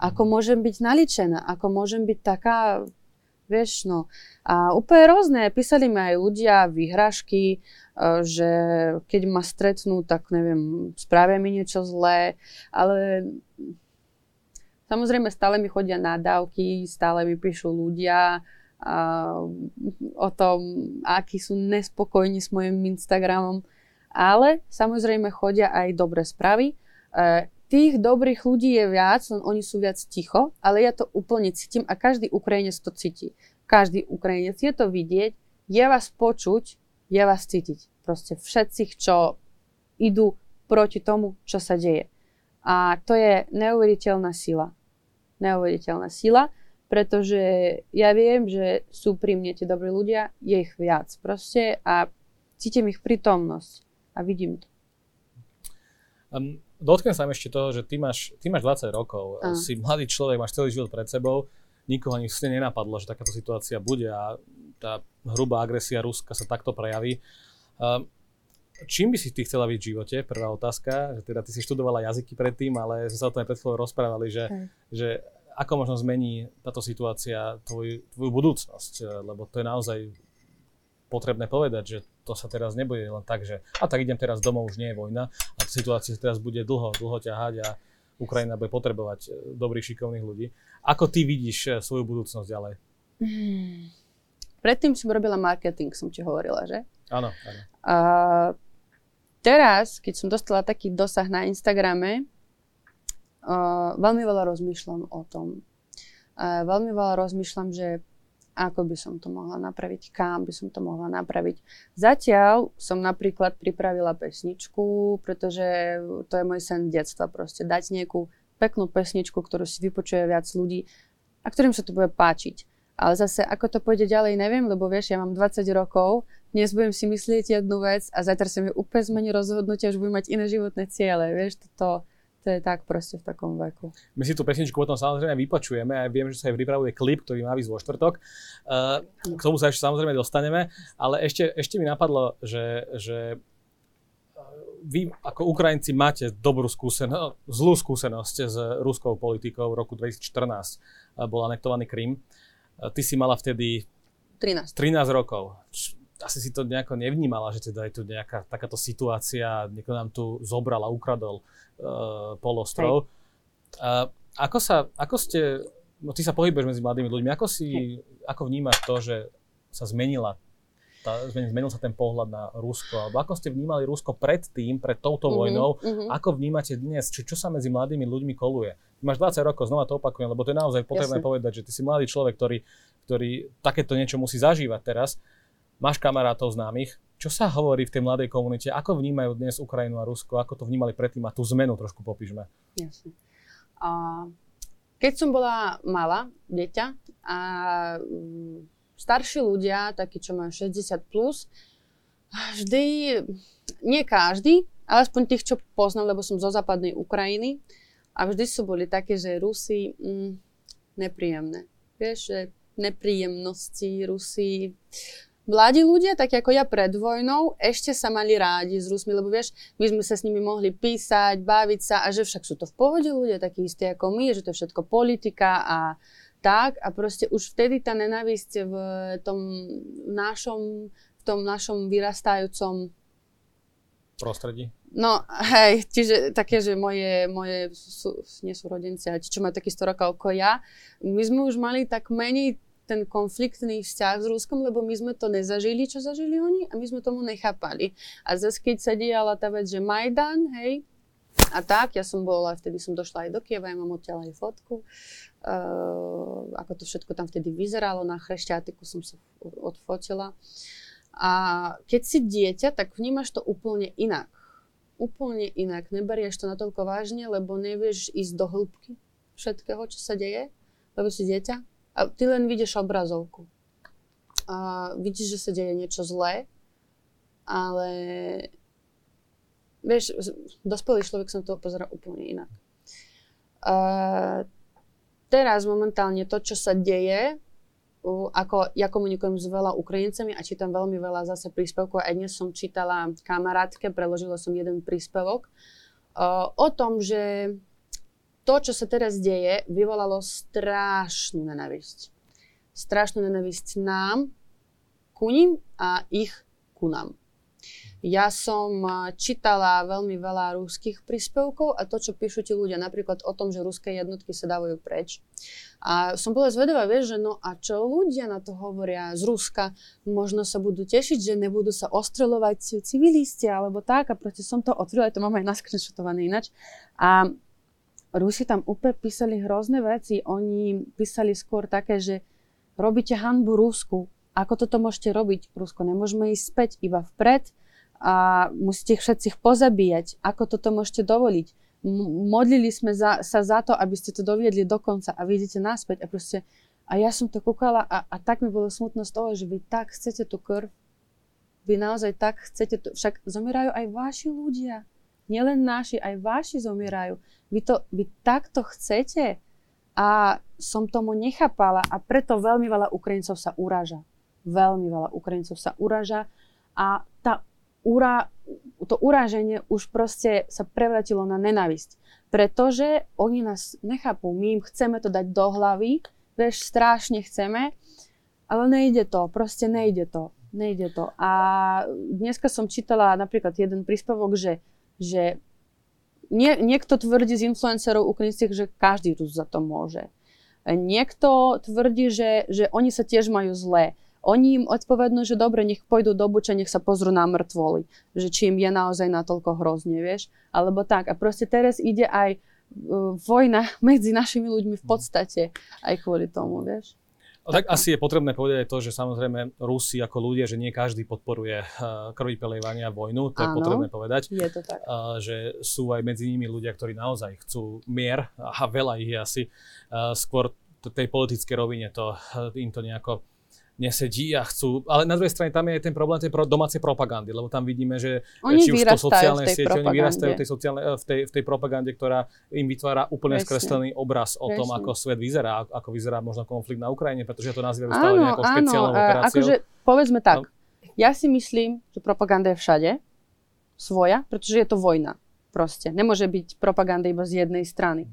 S2: Ako môžem byť naličená, ako môžem byť taká, vieš, no. A úplne rôzne. Písali mi aj ľudia vyhrážky, e, že keď ma stretnú, tak neviem, spravia mi niečo zlé, ale samozrejme stále mi chodia nádavky, stále mi píšu ľudia, o tom, akí sú nespokojní s mojim Instagramom. Ale samozrejme chodia aj dobré správy. E, tých dobrých ľudí je viac, len oni sú viac ticho, ale ja to úplne cítim a každý Ukrajinec to cíti každý Ukrajinec. Je to vidieť, je vás počuť, je vás cítiť. Proste všetci, čo idú proti tomu, čo sa deje. A to je neuveriteľná sila. Neuveriteľná sila, pretože ja viem, že sú pri mne tie dobrí ľudia, je ich viac proste a cítim ich prítomnosť a vidím to.
S1: Um, dotknem sa ešte toho, že ty máš, ty máš 20 rokov, uh. si mladý človek, máš celý život pred sebou nikoho ani si nenapadlo, že takáto situácia bude a tá hrubá agresia Ruska sa takto prejaví. Ehm, čím by si ty chcela byť v živote? Prvá otázka. Teda ty si študovala jazyky predtým, ale sme sa o tom aj pred chvíľou rozprávali, že, že ako možno zmení táto situácia tvoj, tvoju budúcnosť, lebo to je naozaj potrebné povedať, že to sa teraz nebude len tak, že a tak idem teraz domov, už nie je vojna a situácia teraz bude dlho, dlho ťahať a Ukrajina bude potrebovať e, dobrých, šikovných ľudí. Ako ty vidíš e, svoju budúcnosť ďalej? Hmm.
S2: Predtým som robila marketing, som ti hovorila, že?
S1: Áno, áno.
S2: A teraz, keď som dostala taký dosah na Instagrame, uh, veľmi veľa rozmýšľam o tom. Uh, veľmi veľa rozmýšľam, že ako by som to mohla napraviť, kam by som to mohla napraviť. Zatiaľ som napríklad pripravila pesničku, pretože to je môj sen detstva proste, dať nejakú peknú pesničku, ktorú si vypočuje viac ľudí a ktorým sa to bude páčiť. Ale zase, ako to pôjde ďalej, neviem, lebo vieš, ja mám 20 rokov, dnes budem si myslieť jednu vec a zajtra sa mi úplne zmení rozhodnutie, už budem mať iné životné ciele, vieš, toto to je tak proste v takom veku.
S1: My si tú pesničku potom samozrejme vypočujeme a viem, že sa aj pripravuje klip, ktorý má výsť vo štvrtok. K tomu sa ešte samozrejme dostaneme, ale ešte, ešte mi napadlo, že, že vy ako Ukrajinci máte dobrú skúsenosť, zlú skúsenosť s ruskou politikou. V roku 2014 bol anektovaný Krym. Ty si mala vtedy
S2: 13,
S1: 13 rokov asi si to nejako nevnímala, že teda je tu nejaká takáto situácia, niekto nám tu zobral a ukradol uh, polostrov. Uh, ako sa, ako ste, no ty sa pohybuješ medzi mladými ľuďmi, ako si, ako vnímaš to, že sa zmenila tá, zmenil sa ten pohľad na Rusko, alebo ako ste vnímali Rusko predtým, pred touto mm-hmm, vojnou, mm-hmm. ako vnímate dnes, či čo sa medzi mladými ľuďmi koluje. Ty máš 20 rokov, znova to opakujem, lebo to je naozaj potrebné Jasne. povedať, že ty si mladý človek, ktorý, ktorý takéto niečo musí zažívať teraz máš kamarátov známych, čo sa hovorí v tej mladej komunite? Ako vnímajú dnes Ukrajinu a Rusko? Ako to vnímali predtým? A tú zmenu trošku popíšme.
S2: Jasne. Keď som bola malá, dieťa, a mm, starší ľudia, takí, čo majú 60 plus, vždy, nie každý, ale aspoň tých, čo poznám, lebo som zo západnej Ukrajiny, a vždy sú boli také, že Rusi mm, nepríjemné. Vieš, že nepríjemnosti Rusi Mladí ľudia, tak ako ja pred vojnou, ešte sa mali rádi s Rusmi, lebo vieš, my sme sa s nimi mohli písať, baviť sa a že však sú to v pohode ľudia, takí istí ako my, že to je všetko politika a tak a proste už vtedy tá nenávisť v tom našom, v tom našom vyrastajúcom
S1: prostredí?
S2: No, hej, čiže také, že moje, moje sú, nie sú rodenci, čo majú taký 100 rokov ako ja, my sme už mali tak menej ten konfliktný vzťah s Ruskom, lebo my sme to nezažili, čo zažili oni a my sme tomu nechápali. A zase keď sa diala tá vec, že Majdan, hej, a tak, ja som bola, vtedy som došla aj do Kieva, ja mám odtiaľ aj fotku, uh, ako to všetko tam vtedy vyzeralo, na Chrešťatiku som sa odfotila. A keď si dieťa, tak vnímaš to úplne inak. Úplne inak. Neberieš to natoľko vážne, lebo nevieš ísť do hĺbky všetkého, čo sa deje, lebo si dieťa a ty len vidíš obrazovku. A vidíš, že sa deje niečo zlé, ale vieš, dospelý človek sa to pozera úplne inak. A teraz momentálne to, čo sa deje, ako ja komunikujem s veľa Ukrajincami a čítam veľmi veľa zase príspevkov. Aj dnes som čítala kamarátke, preložila som jeden príspevok o tom, že to, čo sa teraz deje, vyvolalo strašnú nenavisť. Strašnú nenavisť nám, ku ním a ich ku nám. Ja som čítala veľmi veľa rúských príspevkov a to, čo píšu tí ľudia, napríklad o tom, že ruské jednotky sa dávajú preč. A som bola zvedavá, vieš, že no a čo ľudia na to hovoria z Ruska, možno sa budú tešiť, že nebudú sa ostreľovať civilisti alebo tak a proste som to otvorila, to mám aj naskrinšotované inač. A Rusi tam úplne písali hrozné veci, oni písali skôr také, že robíte hanbu Rusku, ako toto môžete robiť, Rusko, nemôžeme ísť späť, iba vpred, a musíte ich všetkých pozabíjať. Ako toto môžete dovoliť? M- modlili sme za, sa za to, aby ste to doviedli do konca a vidíte naspäť. A proste a ja som to kúkala a, a tak mi bolo smutno z toho, že vy tak chcete tú krv, vy naozaj tak chcete to, však zomierajú aj vaši ľudia, nielen naši, aj vaši zomierajú. Vy, to, vy takto chcete a som tomu nechápala a preto veľmi veľa Ukrajincov sa uraža. Veľmi veľa Ukrajincov sa uraža a tá ura, to uraženie už proste sa prevratilo na nenávisť. Pretože oni nás nechápu, my im chceme to dať do hlavy, vieš, strašne chceme, ale nejde to, proste nejde to, nejde to. A dneska som čítala napríklad jeden príspevok, že, že nie, niekto tvrdí z influencerov ukrajinských, že každý tu za to môže. Niekto tvrdí, že, že oni sa tiež majú zlé oni im odpovednú, že dobre, nech pôjdu do buča, nech sa pozrú na mŕtvoly. Že či im je naozaj natoľko hrozne, vieš. Alebo tak. A proste teraz ide aj uh, vojna medzi našimi ľuďmi v podstate. Aj kvôli tomu, vieš.
S1: Tak asi je potrebné povedať aj to, že samozrejme Rusi ako ľudia, že nie každý podporuje uh, krvi prelievania vojnu, to Áno, je potrebné povedať.
S2: Je to tak.
S1: Uh, že sú aj medzi nimi ľudia, ktorí naozaj chcú mier a veľa ich je asi. Uh, skôr tej politickej rovine to, im to nejako nesedí a chcú, ale na druhej strane tam je ten problém tej pro, domácej propagandy, lebo tam vidíme, že
S2: oni
S1: či už to sociálne siete, oni vyrastajú tej sociálne, eh, v, tej, v tej propagande, ktorá im vytvára úplne Presne. skreslený obraz o Presne. tom, ako svet vyzerá, ako vyzerá možno konflikt na Ukrajine, pretože to nazývajú stále áno, nejakou špeciálnou áno, operáciou. Akože,
S2: povedzme tak, no. ja si myslím, že propaganda je všade svoja, pretože je to vojna. Proste. Nemôže byť propaganda iba z jednej strany.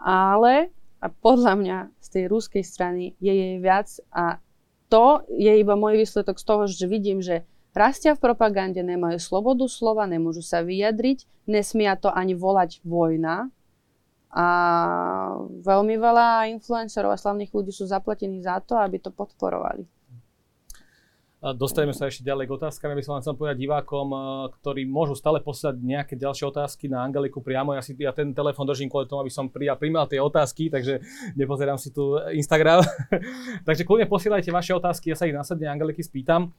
S2: Ale a podľa mňa z tej ruskej strany je jej viac a to je iba môj výsledok z toho, že vidím, že rastia v propagande, nemajú slobodu slova, nemôžu sa vyjadriť, nesmia to ani volať vojna. A veľmi veľa influencerov a slavných ľudí sú zaplatení za to, aby to podporovali.
S1: Dostaneme sa ešte ďalej k otázkam. Ja by som len chcel povedať divákom, ktorí môžu stále poslať nejaké ďalšie otázky na Angeliku priamo. Ja si ja ten telefon držím kvôli tomu, aby som ja primal tie otázky, takže nepozerám si tu Instagram. takže kľudne posielajte vaše otázky, ja sa ich následne Angeliky spýtam.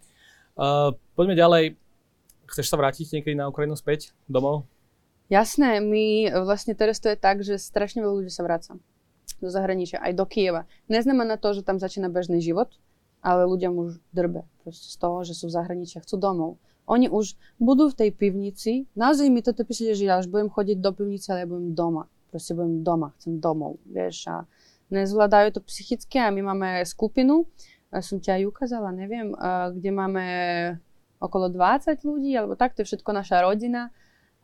S1: Uh, poďme ďalej. Chceš sa vrátiť niekedy na Ukrajinu späť domov?
S2: Jasné, my vlastne teraz to je tak, že strašne veľa ľudí sa vraca do zahraničia, aj do Kieva. Neznamená to, že tam začína bežný život, ale ľuďom už drbe z toho, že sú v zahraničí chcú domov. Oni už budú v tej pivnici, naozaj mi toto píše, že ja už budem chodiť do pivnice, ale ja budem doma. Proste budem doma, chcem domov, vieš. A nezvládajú to psychicky a my máme skupinu, ja som ťa aj ukázala, neviem, kde máme okolo 20 ľudí, alebo tak, to je všetko naša rodina.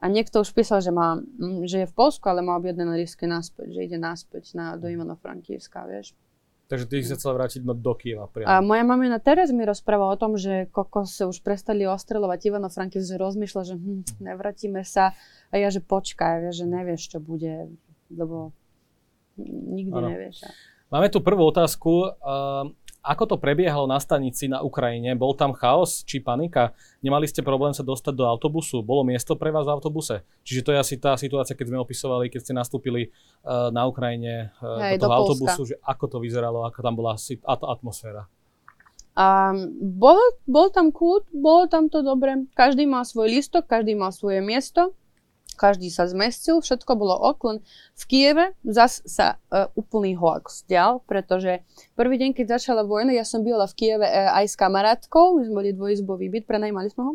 S2: A niekto už písal, že, má, že je v Polsku, ale má objednané lístky naspäť, že ide naspäť na, do Ivano-Frankivska, vieš.
S1: Takže ty si sa chcela vrátiť no, do Kieva priamo.
S2: A moja mamina teraz mi rozpráva o tom, že kokos už prestali ostreľovať Ivano Frankivs, že rozmýšľa, že hm, nevrátime sa. A ja, že počkaj, že nevieš, čo bude, lebo nikdy ano. nevieš.
S1: Máme tu prvú otázku. Uh, ako to prebiehalo na stanici na Ukrajine? Bol tam chaos či panika? Nemali ste problém sa dostať do autobusu? Bolo miesto pre vás v autobuse? Čiže to je asi tá situácia, keď sme opisovali, keď ste nastúpili uh, na Ukrajine uh, Hej, do toho do autobusu, že ako to vyzeralo, aká tam bola atmosféra.
S2: Um, bol, bol tam kút, bolo tam to dobre. Každý mal svoj listok, každý mal svoje miesto každý sa zmestil, všetko bolo oklen. V Kieve zas sa uh, úplný hoax dial, pretože prvý deň, keď začala vojna, ja som byla v Kieve uh, aj s kamarátkou, my sme boli dvojizbový byt, prenajmali sme ho?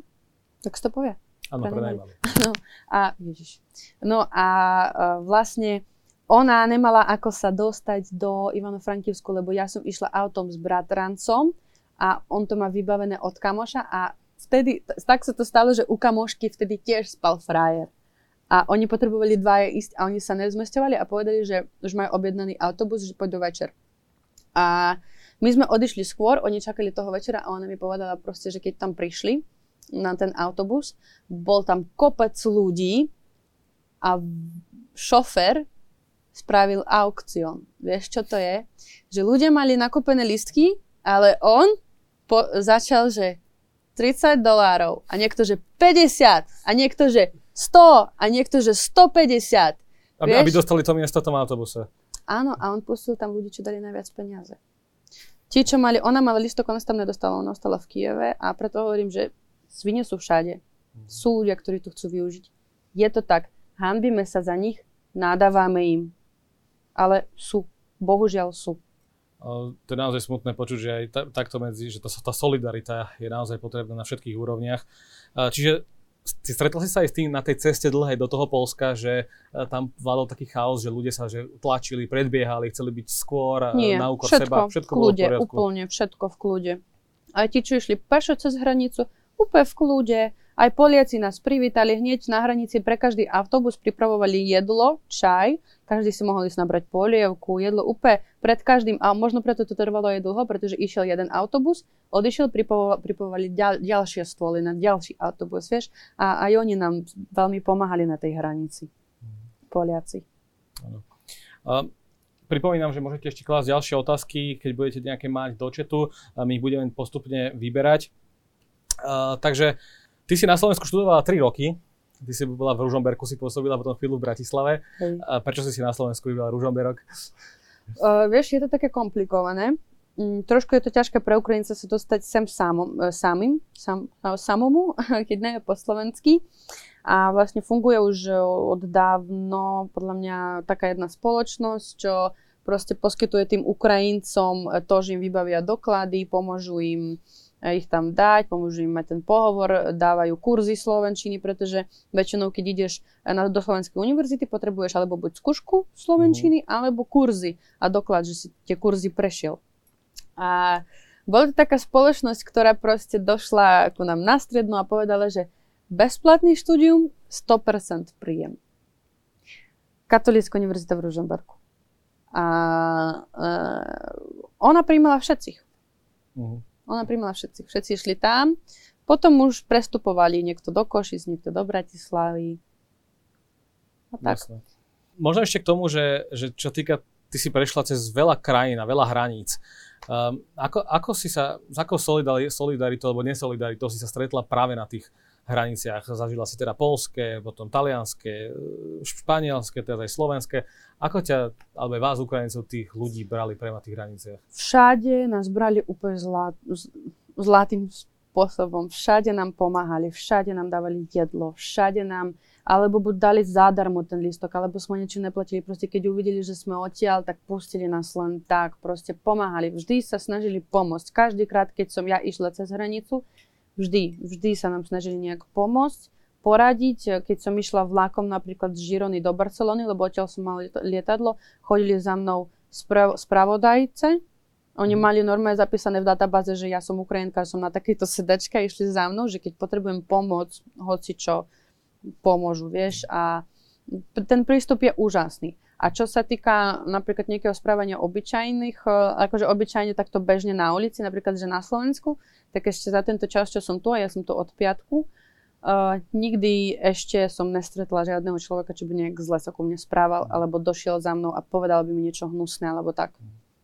S2: Tak sa to povie.
S1: Áno, prenajmali.
S2: No a, ježiš. No a uh, vlastne ona nemala ako sa dostať do Ivano-Frankivsku, lebo ja som išla autom s bratrancom a on to má vybavené od kamoša a vtedy, tak sa to stalo, že u kamošky vtedy tiež spal frajer. A oni potrebovali dva ísť a oni sa nezmestovali a povedali, že už majú objednaný autobus, že pôjdu večer. A my sme odišli skôr, oni čakali toho večera a ona mi povedala proste, že keď tam prišli na ten autobus, bol tam kopec ľudí a šofer spravil aukcion. Vieš, čo to je? Že ľudia mali nakúpené listky, ale on po, začal, že 30 dolárov a niekto, že 50 a niekto, že 100 a niekto, že 150.
S1: Aby, aby dostali to miesto v tom autobuse.
S2: Áno, a on pustil tam ľudí, čo dali najviac peniaze. Ti, čo mali, ona mala listok, ona sa tam nedostala, ona ostala v Kieve a preto hovorím, že svine sú všade. Sú ľudia, ktorí to chcú využiť. Je to tak. Hanbíme sa za nich, nádávame im. Ale sú. Bohužiaľ sú.
S1: To je naozaj smutné počuť, že aj takto medzi, že tá, tá solidarita je naozaj potrebná na všetkých úrovniach. Čiže stretol si sa aj s tým na tej ceste dlhej do toho Polska, že e, tam vládol taký chaos, že ľudia sa že tlačili, predbiehali, chceli byť skôr
S2: Nie,
S1: na úkor
S2: všetko
S1: seba.
S2: Všetko v kľude, v úplne všetko v kľude. Aj ti, čo išli pešo cez hranicu, úplne v kľude. Aj Poliaci nás privítali hneď na hranici, pre každý autobus pripravovali jedlo, čaj, každý si mohol ísť nabrať polievku, jedlo úplne pred každým, a možno preto to trvalo aj dlho, pretože išiel jeden autobus, odišiel, pripravovali ďal, ďalšie stôly na ďalší autobus, vieš, a aj oni nám veľmi pomáhali na tej hranici, Poliaci.
S1: Pripomínam, že môžete ešte klásť ďalšie otázky, keď budete nejaké mať do četu. My ich budeme postupne vyberať. Uh, takže ty si na Slovensku študovala 3 roky. Ty si bola v Ružomberku, si pôsobila potom chvíľu v Bratislave. Hej. A prečo si si na Slovensku vybrala Ružomberok?
S2: Uh, vieš, je to také komplikované. Mm, trošku je to ťažké pre Ukrajinca sa dostať sem samom, e, samým, sam, e, samomu, keď nie je po slovensky. A vlastne funguje už od dávno podľa mňa taká jedna spoločnosť, čo proste poskytuje tým Ukrajincom to, že im vybavia doklady, pomôžu im ich tam dať, pomôžu im mať ten pohovor, dávajú kurzy slovenčiny, pretože väčšinou, keď ideš na, do Slovenskej univerzity, potrebuješ alebo buď skúšku slovenčiny, mm. alebo kurzy a doklad, že si tie kurzy prešiel. A bola to taká spoločnosť, ktorá proste došla ku nám na strednú a povedala, že bezplatný štúdium, 100% príjem. Katolícka univerzita v Ružomberku. A, a ona príjmala všetkých. Uh-huh. Ona príjmala všetci. Všetci išli tam. Potom už prestupovali niekto do Košic, niekto do Bratislavy. A tak. Jasne.
S1: Možno ešte k tomu, že, že čo týka, ty si prešla cez veľa krajín a veľa hraníc. Um, ako, ako si sa, s akou solidaritou alebo nesolidaritou si sa stretla práve na tých hraniciach. Zažila si teda polské, potom talianské, španielské, teda aj slovenské. Ako ťa, alebo vás, Ukrajincov, tých ľudí brali pre na tých hraniciach?
S2: Všade nás brali úplne zlá, zlatým spôsobom. Všade nám pomáhali, všade nám dávali jedlo, všade nám alebo buď dali zadarmo ten listok, alebo sme niečo neplatili. Proste keď uvideli, že sme odtiaľ, tak pustili nás len tak. Proste pomáhali. Vždy sa snažili pomôcť. Každý keď som ja išla cez hranicu, Vždy, vždy sa nám snažili nejak pomôcť, poradiť. Keď som išla vlakom napríklad z Žirony do Barcelony, lebo odtiaľ som mala lietadlo, chodili za mnou sprav- spravodajce. Oni mm. mali normálne zapísané v databáze, že ja som Ukrajinka, som na takejto sedačke, išli za mnou, že keď potrebujem pomoc, hoci čo, pomôžu, vieš. A ten prístup je úžasný. A čo sa týka napríklad nejakého správania obyčajných, e, akože obyčajne takto bežne na ulici, napríklad, že na Slovensku, tak ešte za tento čas, čo som tu, a ja som tu od piatku, uh, nikdy ešte som nestretla žiadneho človeka, čo by nejak zle sa ku mne správal, alebo došiel za mnou a povedal by mi niečo hnusné, alebo tak.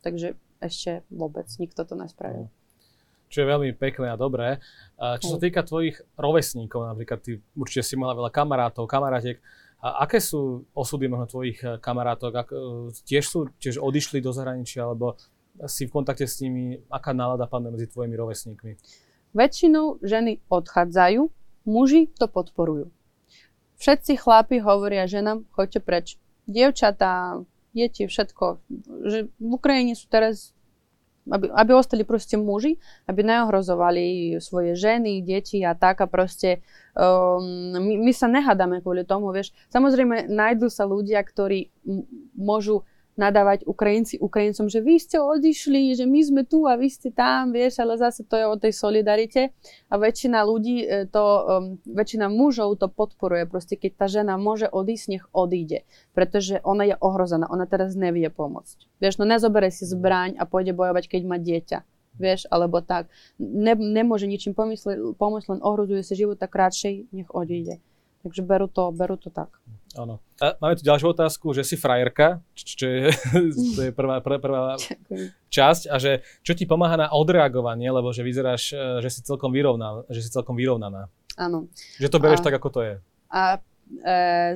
S2: Takže ešte vôbec nikto to nespravil.
S1: Čo je veľmi pekné a dobré. Čo sa týka tvojich rovesníkov, napríklad ty určite si mala veľa kamarátov, kamarátiek, a aké sú osudy možno tvojich eh, kamarátok? Ak, eh, tiež sú, tiež odišli do zahraničia, alebo si v kontakte s nimi? Aká nálada panuje medzi tvojimi rovesníkmi?
S2: Väčšinou ženy odchádzajú, muži to podporujú. Všetci chlapi hovoria ženám, choďte preč. Dievčatá, deti, všetko. Že v Ukrajine sú teraz aby, aby ostali proste muži, aby neohrozovali svoje ženy, deti a tak a proste um, my, my sa nehádame kvôli tomu, vieš. Samozrejme, nájdú sa ľudia, ktorí môžu nadávať Ukrajinci Ukrajincom, že vy ste odišli, že my sme tu a vy ste tam, vieš, ale zase to je o tej solidarite a väčšina ľudí, e, to, um, väčšina mužov to podporuje, proste keď tá žena môže odísť, nech odíde, pretože ona je ohrozená, ona teraz nevie pomôcť. Vieš, no nezobere si zbraň a pôjde bojovať, keď má dieťa vieš, alebo tak. Ne, nemôže ničím pomôcť, len ohrozuje si život, tak radšej nech odíde. Takže berú to, berú to tak.
S1: Áno. A máme tu ďalšiu otázku, že si frajerka, čo je, to je prvá, prvá, prvá časť a že čo ti pomáha na odreagovanie, lebo že vyzeráš, e, že si celkom vyrovnaná. Že si celkom vyrovnaná.
S2: Áno.
S1: Že to bereš a, tak, ako to je.
S2: A e,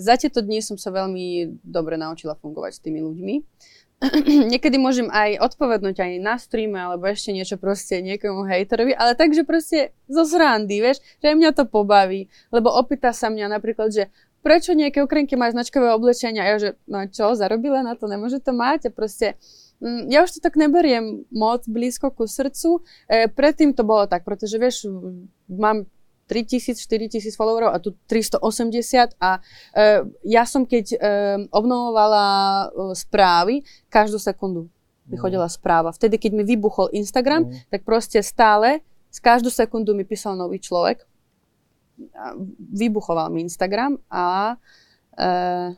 S2: za tieto dni som sa veľmi dobre naučila fungovať s tými ľuďmi. niekedy môžem aj odpovednúť aj na streame, alebo ešte niečo proste niekomu hejterovi, ale takže proste zo srandy, vieš, že aj mňa to pobaví. Lebo opýta sa mňa napríklad, že prečo nejaké Ukrajinky majú značkové oblečenia? A ja, že no čo, zarobila na to, nemôže to mať? A proste, mm, ja už to tak neberiem moc blízko ku srdcu. E, predtým to bolo tak, pretože vieš, mám 3000, 4000 followerov a tu 380 a e, ja som keď e, obnovovala e, správy, každú sekundu mi mm. chodila správa. Vtedy, keď mi vybuchol Instagram, mm. tak proste stále, z každú sekundu mi písal nový človek. Vybuchoval mi Instagram a e,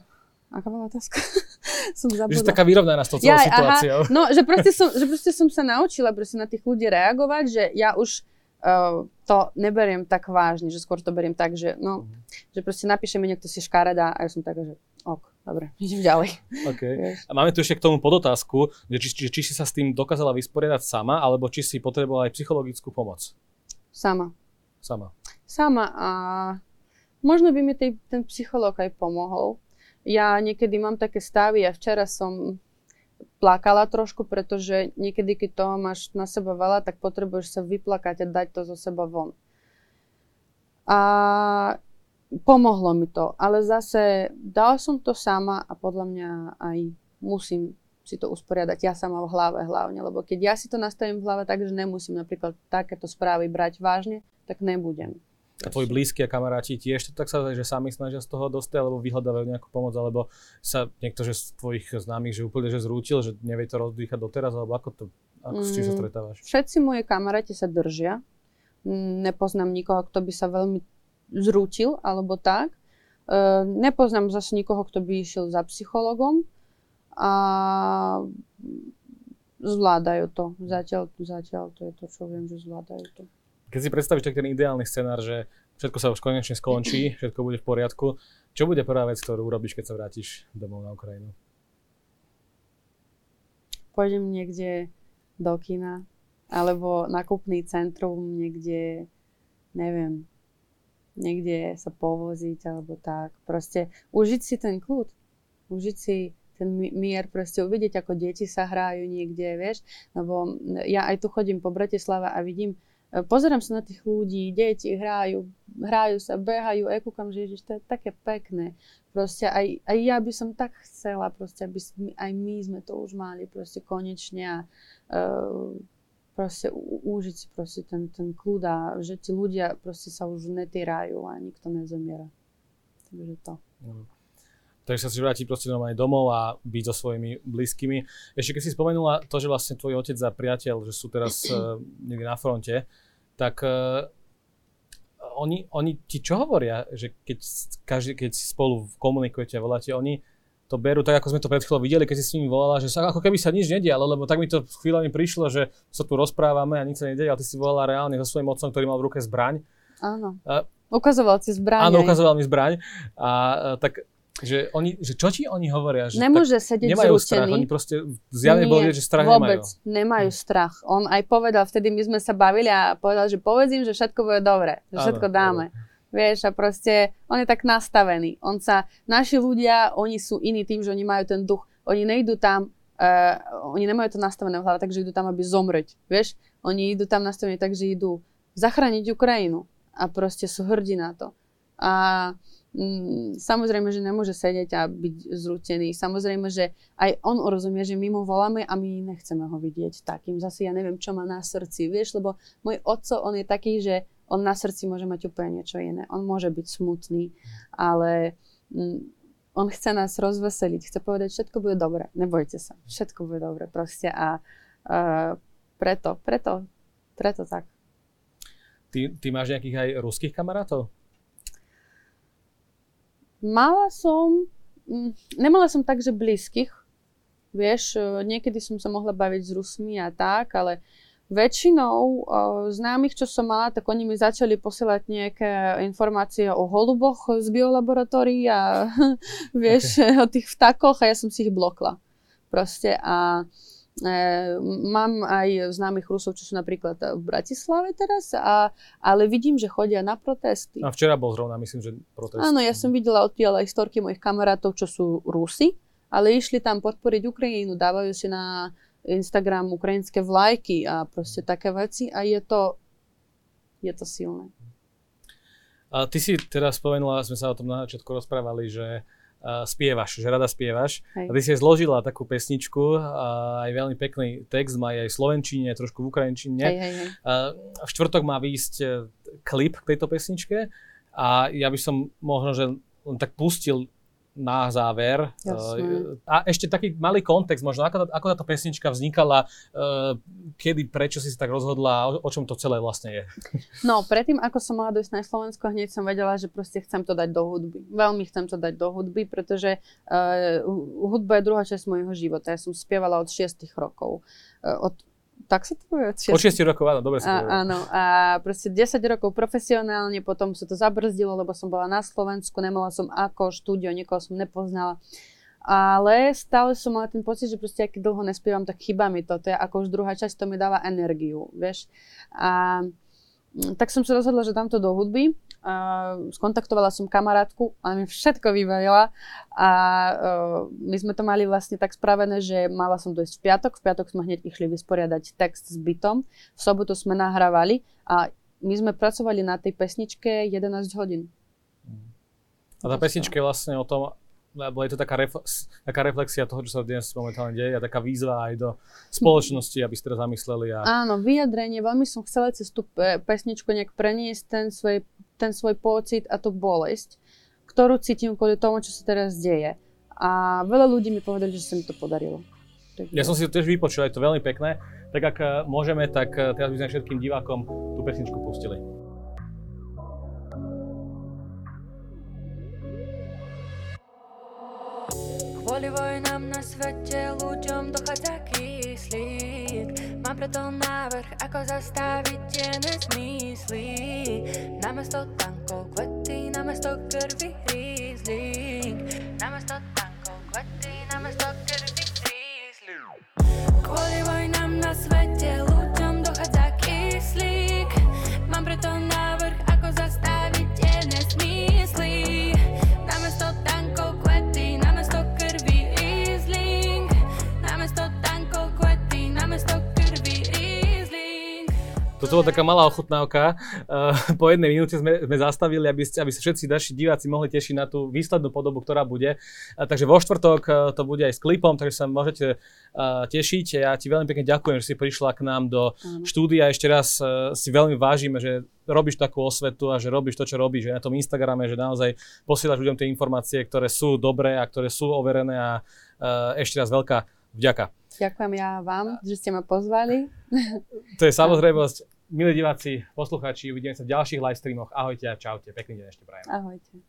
S2: Aká bola otázka?
S1: som zabudla. Že taká vyrovnaná s tou celou ja, situáciou.
S2: Aha, no, že proste, som, že proste som sa naučila proste na tých ľudí reagovať, že ja už uh, to neberiem tak vážne, že skôr to beriem tak, že no, mm. že proste napíše mi niekto si škaredá a ja som taká, že ok, dobre, idem ďalej.
S1: Okay. A máme tu ešte k tomu podotázku, že či, či, či si sa s tým dokázala vysporiadať sama, alebo či si potrebovala aj psychologickú pomoc?
S2: Sama.
S1: Sama.
S2: Sama a možno by mi tej, ten psychológ aj pomohol. Ja niekedy mám také stavy a včera som plakala trošku, pretože niekedy, keď toho máš na seba veľa, tak potrebuješ sa vyplakať a dať to zo seba von. A pomohlo mi to, ale zase dala som to sama a podľa mňa aj musím si to usporiadať ja sama v hlave hlavne, lebo keď ja si to nastavím v hlave tak, že nemusím napríklad takéto správy brať vážne, tak nebudem.
S1: A tvoji blízki a kamaráti tiež tak sa že sami snažia z toho dostať, alebo vyhľadávajú nejakú pomoc, alebo sa niekto že z tvojich známych, že úplne že zrútil, že nevie to rozdýchať doteraz, alebo ako to, ako s čím sa mm, stretávaš?
S2: Všetci moje kamaráti sa držia. Mm, nepoznám nikoho, kto by sa veľmi zrútil, alebo tak. E, nepoznám zase nikoho, kto by išiel za psychologom a zvládajú to. Zatiaľ, zatiaľ to je to, čo viem, že zvládajú to.
S1: Keď si predstavíš tak ten ideálny scenár, že všetko sa už konečne skončí, všetko bude v poriadku, čo bude prvá vec, ktorú urobíš, keď sa vrátiš domov na Ukrajinu?
S2: Pôjdem niekde do kina, alebo nakupný centrum niekde, neviem, niekde sa povoziť, alebo tak. Proste užiť si ten kľud, užiť si ten mier, proste uvidieť, ako deti sa hrajú niekde, vieš. Lebo ja aj tu chodím po Bratislave a vidím, pozerám sa na tých ľudí, deti hrajú, hrajú sa, behajú, aj kúkam, že ježiš, to je také pekné. Proste aj, aj ja by som tak chcela, proste, aby sme, aj my sme to už mali proste konečne a uh, proste užiť si proste ten, ten kľud a že ti ľudia proste sa už netýrajú a nikto nezomiera. Takže to. Mm.
S1: Takže sa si vráti proste normálne domov a byť so svojimi blízkymi. Ešte keď si spomenula to, že vlastne tvoj otec a priateľ, že sú teraz uh, niekde na fronte, tak uh, oni, oni ti čo hovoria, že keď, každý, keď spolu komunikujete a voláte, oni to berú tak, ako sme to pred chvíľou videli, keď si s nimi volala, že sa, ako keby sa nič nedialo, lebo tak mi to chvíľami prišlo, že sa tu rozprávame a nič sa nedieje, ale ty si volala reálne so svojím otcom, ktorý mal v ruke zbraň.
S2: Áno. A, ukazoval si zbraň.
S1: Áno, ukazoval mi zbraň. A, a tak že, oni, že čo ti oni hovoria? Že
S2: Nemôže sedieť
S1: nemajú zrútený. strach, oni proste zjavne boli, že strach
S2: vôbec
S1: nemajú.
S2: nemajú strach. On aj povedal, vtedy my sme sa bavili a povedal, že povedzím, že všetko bude dobre, že všetko áno, dáme. Áno. Vieš, a proste on je tak nastavený. On sa, naši ľudia, oni sú iní tým, že oni majú ten duch. Oni nejdú tam, uh, oni nemajú to nastavené v hlave, takže idú tam, aby zomrieť. Vieš, oni idú tam nastavené tak, že idú zachrániť Ukrajinu. A proste sú hrdí na to. A Mm, samozrejme, že nemôže sedieť a byť zrútený. Samozrejme, že aj on rozumie, že my mu voláme a my nechceme ho vidieť takým. Zase ja neviem, čo má na srdci, vieš, lebo môj otco, on je taký, že on na srdci môže mať úplne niečo iné. On môže byť smutný, ale mm, on chce nás rozveseliť, chce povedať, všetko bude dobre, nebojte sa, všetko bude dobre proste a uh, preto, preto, preto tak.
S1: Ty, ty máš nejakých aj ruských kamarátov?
S2: Mala som, mm, nemala som tak, že blízkych, vieš, e, niekedy som sa mohla baviť s Rusmi a tak, ale väčšinou uh, známych, čo som mala, tak oni mi začali posielať nejaké informácie o holuboch z biolaboratórií a vieš, okay. o tých vtakoch a ja som si ich blokla. Proste a e, mám aj známych Rusov, čo sú napríklad v Bratislave teraz, a, ale vidím, že chodia na protesty.
S1: A včera bol zrovna, myslím, že protest.
S2: Áno, ja som videla odtiaľ aj storky mojich kamarátov, čo sú Rusi, ale išli tam podporiť Ukrajinu, dávajú si na Instagram ukrajinské vlajky a proste také veci a je to, je to silné.
S1: A ty si teraz spomenula, sme sa o tom na začiatku rozprávali, že uh, spievaš, že rada spievaš. Hej. A ty si aj zložila takú pesničku, uh, aj veľmi pekný text, má aj v slovenčine, trošku v ukrajinčine.
S2: Hej, hej, hej.
S1: Uh, v štvrtok má výjsť klip k tejto pesničke a ja by som možno, že len tak pustil na záver.
S2: Jasne.
S1: A ešte taký malý kontext možno, ako, ako táto pesnička vznikala, uh, kedy, prečo si sa tak rozhodla, o, o čom to celé vlastne je?
S2: No, predtým, ako som mala dojsť na Slovensko, hneď som vedela, že proste chcem to dať do hudby. Veľmi chcem to dať do hudby, pretože uh, hudba je druhá časť môjho života. Ja som spievala od 6 rokov. Uh, od tak sa to povie?
S1: Od 6 rokov, áno, dobre sa
S2: Áno, a proste 10 rokov profesionálne, potom sa to zabrzdilo, lebo som bola na Slovensku, nemala som ako štúdio, niekoho som nepoznala. Ale stále som mala ten pocit, že proste, keď dlho nespievam, tak chyba mi to. To je ako už druhá časť, to mi dáva energiu, vieš. A tak som sa rozhodla, že dám to do hudby Uh, skontaktovala som kamarátku, a mi všetko vybavila a uh, my sme to mali vlastne tak spravené, že mala som dojsť v piatok, v piatok sme hneď išli vysporiadať text s bytom, v sobotu sme nahrávali a my sme pracovali na tej pesničke 11 hodín.
S1: A tá pesnička je vlastne o tom, lebo je to taká, reflex, taká reflexia toho, čo sa dnes momentálne deje a taká výzva aj do spoločnosti, aby ste teraz zamysleli. A...
S2: Áno, vyjadrenie, veľmi som chcela cez tú pesničku nejak preniesť ten svoj, ten svoj pocit a tú bolesť, ktorú cítim kvôli tomu, čo sa teraz deje. A veľa ľudí mi povedali, že sa mi to podarilo.
S1: Takže... Ja som si to tiež vypočul, je to veľmi pekné. Tak ak eh, môžeme, tak eh, teraz by sme všetkým divákom tú pesničku pustili. Kvôli vojnám na svete ľuďom dochádza kyslík Mám preto návrh, ako zastaviť tie nezmysly Namiesto tankov kvety, namiesto krvi hrízlik Namiesto tankov kvety, namiesto krvi hrízlik Kvôli vojnám na svete Toto bola taká malá ochutnávka. Uh, po jednej minúte sme, sme zastavili, aby, ste, aby sa všetci naši diváci mohli tešiť na tú výslednú podobu, ktorá bude. Uh, takže vo štvrtok uh, to bude aj s klipom, takže sa môžete uh, tešiť. Ja ti veľmi pekne ďakujem, že si prišla k nám do štúdia. Ešte raz uh, si veľmi vážime, že robíš takú osvetu a že robíš to, čo robíš. Že na tom Instagrame, že naozaj posielaš ľuďom tie informácie, ktoré sú dobré a ktoré sú overené a uh, ešte raz veľká vďaka.
S2: Ďakujem ja vám, že ste ma pozvali.
S1: To je samozrejmosť. Milí diváci, poslucháči, uvidíme sa v ďalších live streamoch. Ahojte a čaute. Pekný deň ešte prajem.
S2: Ahojte.